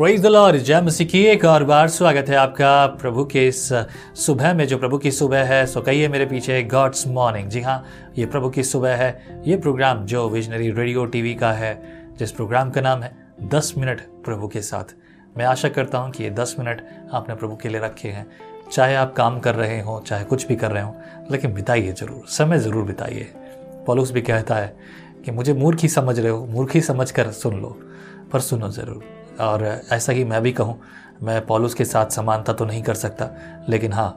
Praise the जय मसीह की एक और बार स्वागत है आपका प्रभु के इस सुबह में, जो प्रभु की सुबह है, सो कहिए मेरे पीछे गॉड्स मॉर्निंग जी हाँ ये प्रभु की सुबह है। ये प्रोग्राम जो विजनरी रेडियो टीवी का है, जिस प्रोग्राम का नाम है, दस मिनट प्रभु के साथ। मैं आशा करता हूँ कि ये दस मिनट आपने प्रभु के लिए रखे हैं। चाहे आप काम कर रहे हों, चाहे कुछ भी कर रहे हों, लेकिन बिताइए ज़रूर, समय ज़रूर बिताइए। पॉलूस भी कहता है कि मुझे मूर्ख समझ रहे हो, मूर्ख समझ कर सुन लो, पर सुनो ज़रूर। और ऐसा ही मैं भी कहूँ, मैं पॉलुस के साथ समानता तो नहीं कर सकता, लेकिन हाँ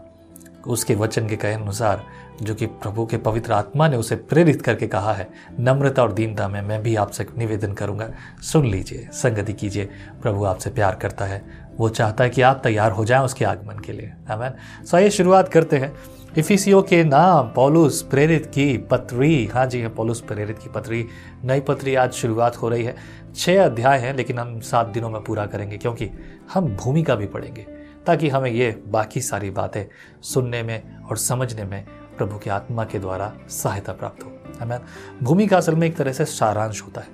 उसके वचन के कहे अनुसार जो कि प्रभु के पवित्र आत्मा ने उसे प्रेरित करके कहा है, नम्रता और दीनता में मैं भी आपसे निवेदन करूँगा। सुन लीजिए, संगति कीजिए। प्रभु आपसे प्यार करता है। वो चाहता है कि आप तैयार हो जाएँ उसके आगमन के लिए। आमेन। सो आइए शुरुआत करते हैं। इफिसियो के नाम, पॉलुस प्रेरित की पत्री। हाँ जी हाँ पॉलुस प्रेरित की पत्री। नई पत्री आज शुरुआत हो रही है। छः अध्याय हैं, लेकिन हम सात दिनों में पूरा करेंगे, क्योंकि हम भूमिका भी पढ़ेंगे। ताकि हमें ये बाकी सारी बातें सुनने में और समझने में प्रभु की आत्मा के द्वारा सहायता प्राप्त हो। हमें भूमिका असल में एक तरह से सारांश होता है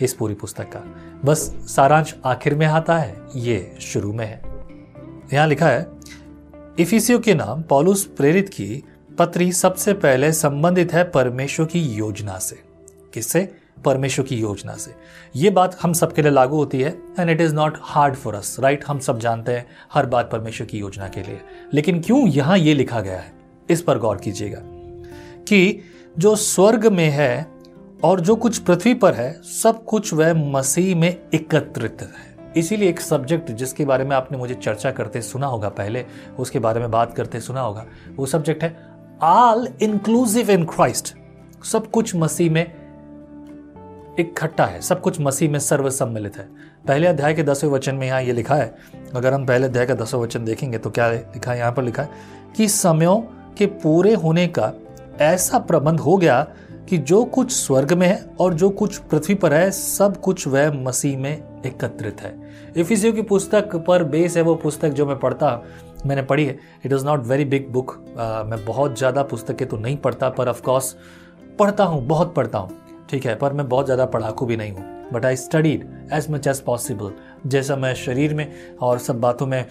इस पूरी पुस्तक का। बस सारांश आखिर में आता है, ये शुरू में है। यहाँ लिखा है, इफिसियो के नाम पॉलुस प्रेरित की पत्री सबसे पहले संबंधित है परमेश्वर की योजना से। किससे? परमेश्वर की योजना से। ये बात हम सबके लिए लागू होती है and it is not hard for us right हम सब जानते हैं हर बात परमेश्वर की योजना के लिए। लेकिन क्यों यहाँ ये लिखा गया है? इस पर गौर कीजिएगा कि जो स्वर्ग में है और जो कुछ पृथ्वी पर है, सब कुछ वह मसीह में एकत्रित है। इसीलिए एक सब्जेक्ट जिसके बारे में आपने मुझे चर्चा करते सुना होगा पहले, उसके बारे में बात करते सुना होगा, वो सब्जेक्ट है आल इंक्लूसिव इन क्राइस्ट सब कुछ मसीह में इकट्ठा है, सब कुछ मसीह में सर्व सम्मिलित है। पहले अध्याय के दसवें वचन में यहाँ ये लिखा है, अगर हम पहले अध्याय का दसवें वचन देखेंगे तो क्या लिखा है? यहाँ पर लिखा है कि समयों के पूरे होने का ऐसा प्रबंध हो गया कि जो कुछ स्वर्ग में है और जो कुछ पृथ्वी पर है, सब कुछ वह मसीह में एकत्रित है। इफिसियो की पुस्तक पर बेस है वो पुस्तक जो मैं पढ़ता, मैंने पढ़ी है। It is not very big book मैं बहुत ज़्यादा पुस्तकें तो नहीं पढ़ता, पर ऑफकोर्स पढ़ता हूँ, बहुत पढ़ता हूँ। ठीक है, पर मैं बहुत ज़्यादा पढ़ाकू भी नहीं हूँ। But I studied as much as possible जैसा मैं शरीर में और सब बातों में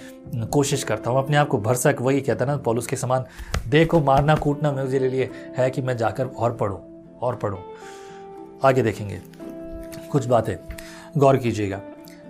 कोशिश करता हूँ, अपने आप को भरसक वही कहता ना, पॉलुस के समान, देखो, मारना कूटना मेरे लिए है कि मैं जाकर और पढ़ूँ और पढ़ूँ। आगे देखेंगे। कुछ बातें। गौर कीजिएगा।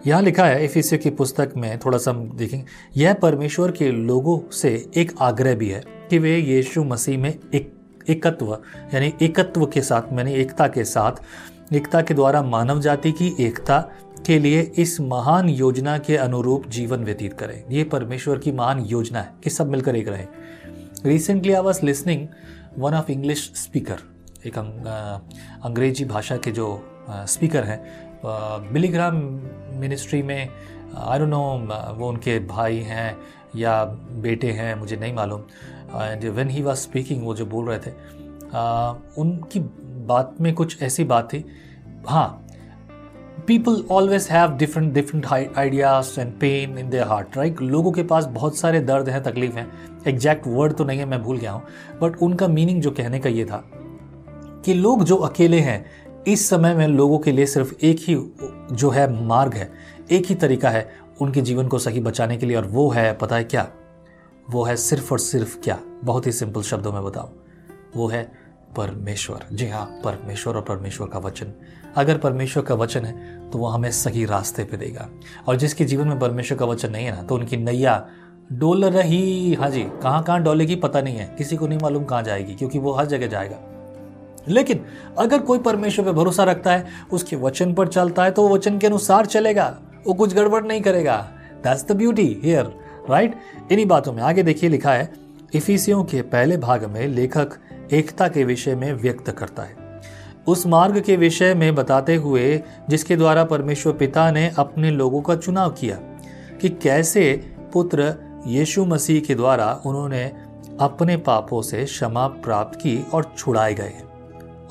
यहाँ लिखा है, इफिसियो की पुस्तक में, थोड़ा सा हम देखेंगे, यह परमेश्वर के लोगों से एक आग्रह भी है कि वे यीशु मसीह में एक एकत्व, यानी एकत्व के साथ, यानी एकता के साथ, एकता के द्वारा मानव जाति की एकता के लिए इस महान योजना के अनुरूप जीवन व्यतीत करें। ये परमेश्वर की महान योजना है कि सब मिलकर एक रहें। Recently I was listening one of English speaker एक अंग्रेज़ी भाषा के जो स्पीकर हैं बिलीग्राम मिनिस्ट्री में आई डोंट नो वो उनके भाई हैं या बेटे हैं मुझे नहीं मालूम। And when he was speaking वो जो बोल रहे थे uh, उनकी बात में कुछ ऐसी बात थी। हाँ people always have different different ideas and pain in their heart right लोगों के पास बहुत सारे दर्द हैं तकलीफ़ हैं। एग्जैक्ट वर्ड तो नहीं है मैं भूल गया हूँ। बट उनका मीनिंग जो कहने का ये था कि लोग जो अकेले हैं इस समय में लोगों के लिए सिर्फ़ एक ही जो है मार्ग है। एक ही तरीका है उनके जीवन को सही बचाने के लिए, और वो है, पता है क्या? वो है सिर्फ़ और सिर्फ़ क्या? बहुत ही सिंपल शब्दों में बताओ वो है परमेश्वर। जी हाँ परमेश्वर और परमेश्वर का वचन। अगर परमेश्वर का वचन है तो वो हमें सही रास्ते पे देगा। और जिसके जीवन में परमेश्वर का वचन नहीं है ना तो उनकी नैया डोल रही। हाँ जी, कहाँ कहाँ डोलेगी पता नहीं है। किसी को नहीं मालूम कहाँ जाएगी, क्योंकि वो हर जगह जाएगा। लेकिन अगर कोई परमेश्वर पर भरोसा रखता है, उसके वचन पर चलता है तो वो वचन के अनुसार चलेगा। वो कुछ गड़बड़ नहीं करेगा। That's the beauty here right इन्हीं बातों में आगे देखिए लिखा है, इफिसियों के पहले भाग में लेखक एकता के विषय में व्यक्त करता है। उस मार्ग के विषय में बताते हुए, जिसके द्वारा परमेश्वर पिता ने अपने लोगों का चुनाव किया, कि कैसे पुत्र यीशु मसीह के द्वारा उन्होंने अपने पापों से क्षमा प्राप्त की और छुड़ाए गए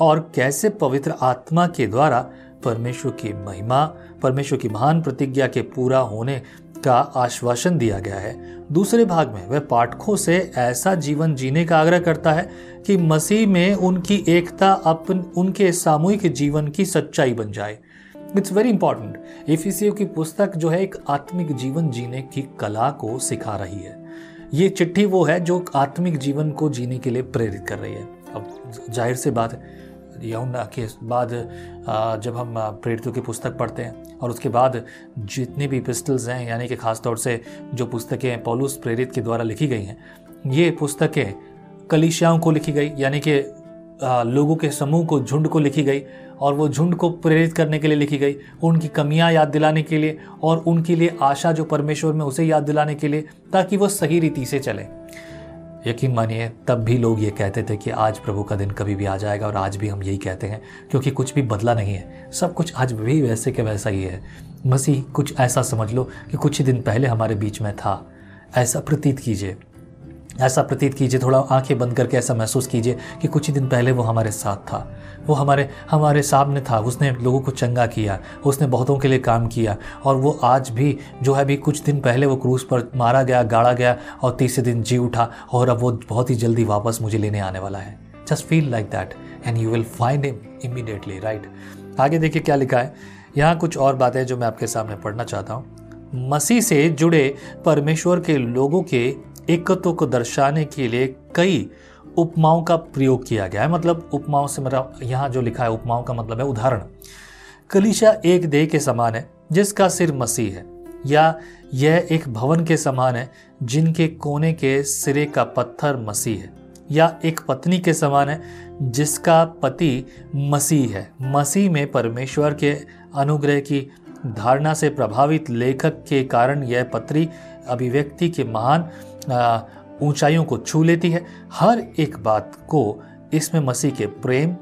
और कैसे पवित्र आत्मा के द्वारा परमेश्वर की महिमा, परमेश्वर की महान प्रतिज्ञा के पूरा होने का आश्वासन दिया गया है। दूसरे भाग में वह पाठकों से ऐसा जीवन जीने का आग्रह करता है कि मसीह में उनकी एकता अपन, उनके सामूहिक जीवन की सच्चाई बन जाए। इट्स वेरी इंपॉर्टेंट एफिसियो की पुस्तक जो है एक आत्मिक जीवन जीने की कला को सिखा रही है। ये चिट्ठी वो है जो आत्मिक जीवन को जीने के लिए प्रेरित कर रही है। अब ज़ाहिर से बात है यमुना के बाद जब हम प्रेरितों की पुस्तक पढ़ते हैं और उसके बाद जितनी भी पिस्टल्स हैं, यानी कि ख़ास तौर से जो पुस्तकें हैं पौलुस प्रेरित के द्वारा लिखी गई हैं, ये पुस्तकें कलिशियाओं को लिखी गई, यानी कि लोगों के समूह को, झुंड को लिखी गई और वो झुंड को प्रेरित करने के लिए लिखी गई, उनकी कमियाँ याद दिलाने के लिए और उनके लिए आशा जो परमेश्वर में उसे याद दिलाने के लिए, ताकि वो सही रीति से चले। यकीन मानिए, तब भी लोग ये कहते थे कि आज प्रभु का दिन कभी भी आ जाएगा और आज भी हम यही कहते हैं, क्योंकि कुछ भी बदला नहीं है। सब कुछ आज भी वैसे के वैसा ही है। मसीह, कुछ ऐसा समझ लो कि कुछ ही दिन पहले हमारे बीच में था। ऐसा प्रतीत कीजिए। ऐसा प्रतीत कीजिए, थोड़ा आँखें बंद करके ऐसा महसूस कीजिए कि कुछ ही दिन पहले वो हमारे साथ था। वो हमारे हमारे सामने था। उसने लोगों को चंगा किया, उसने बहुतों के लिए काम किया और वो आज भी, जो है भी कुछ दिन पहले वो क्रूज पर मारा गया, गाड़ा गया और तीसरे दिन जी उठा और अब वो बहुत ही जल्दी वापस मुझे लेने आने वाला है। Just feel like that and you will find him immediately right आगे देखिए क्या लिखा है। यहाँ कुछ और बातें जो मैं आपके सामने पढ़ना चाहता हूँ। मसीह से जुड़े परमेश्वर के लोगों के एकत्व को दर्शाने के लिए कई उपमाओं का प्रयोग किया गया है। मतलब उपमाओं से मेरा यहाँ जो लिखा है, उपमाओं का मतलब है उदाहरण। कलिशा एक देह के समान है, जिसका सिर मसीह है, या यह एक भवन के समान है, जिनके कोने के सिरे का पत्थर मसीह है, या एक पत्नी के समान है, जिसका पति मसीह है। मसीह में परमेश्वर के अनुग्रह की धारणा से प्रभावित लेखक के कारण यह पत्री अभिव्यक्ति के महान ऊंचाइयों को छू लेती है। हर एक बात को इसमें मसीह के प्रेम,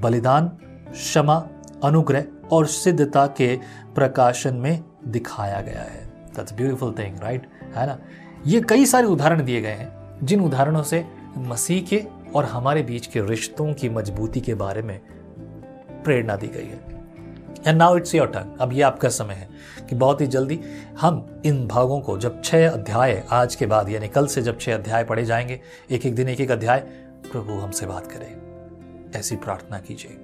बलिदान, क्षमा, अनुग्रह और सिद्धता के प्रकाशन में दिखाया गया है। दैट्स ब्यूटीफुल थिंग राइट है ना? ये कई सारे उदाहरण दिए गए हैं। जिन उदाहरणों से मसीह के और हमारे बीच के रिश्तों की मजबूती के बारे में प्रेरणा दी गई है। And now it's your turn अब ये आपका समय है कि बहुत ही जल्दी हम इन भागों को जब छह अध्याय आज के बाद, यानी कल से जब छह अध्याय पढ़े जाएँगे एक एक दिन एक एक अध्याय, प्रभु हमसे बात करें। ऐसी प्रार्थना कीजिए।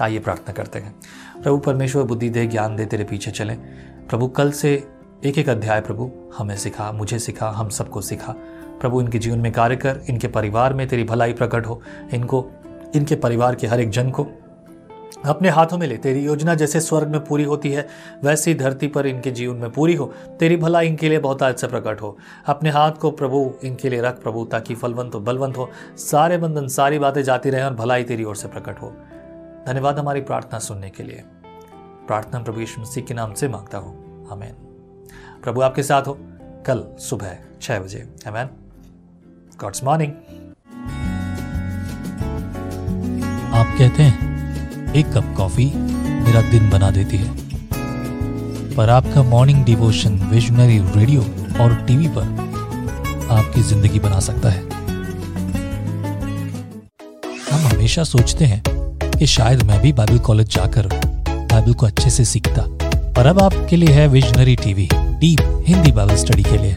आइए प्रार्थना करते हैं। प्रभु परमेश्वर, बुद्धि दे ज्ञान दे, तेरे पीछे चले। प्रभु, कल से एक एक अध्याय प्रभु, हमें सिखा, मुझे सिखा, हम सबको सिखा। प्रभु, इनके जीवन में कार्य कर, इनके परिवार में तेरी भलाई प्रकट हो, इनको, इनके परिवार के हर एक जन को। अपने हाथों में ले, तेरी योजना जैसे स्वर्ग में पूरी होती है, वैसी धरती पर इनके जीवन में पूरी हो। तेरी भला इनके लिए बहुत आज से प्रकट हो। अपने हाथ को प्रभु इनके लिए रख प्रभु, ताकि फलवंत हो, बलवंत हो। सारे बंधन, सारी बातें जाती रहे और भलाई तेरी ओर से प्रकट हो। धन्यवाद हमारी प्रार्थना सुनने के लिए। प्रार्थना प्रभु यीशु मसीह के नाम से माँगता हूँ। हमें प्रभु आपके साथ हो। कल सुबह छह बजे। हमें गॉड्स मॉर्निंग आप कहते हैं एक कप कॉफ़ी मेरा दिन बना देती है। पर आपका मॉर्निंग डिवोशन विजनरी रेडियो और टीवी पर आपकी ज़िंदगी बना सकता है। हम हमेशा सोचते हैं कि शायद मैं भी बाइबल कॉलेज जाकर बाइबल को अच्छे से सीखता। पर अब आपके लिए है visionary TV deep Hindi Bible study के लिए।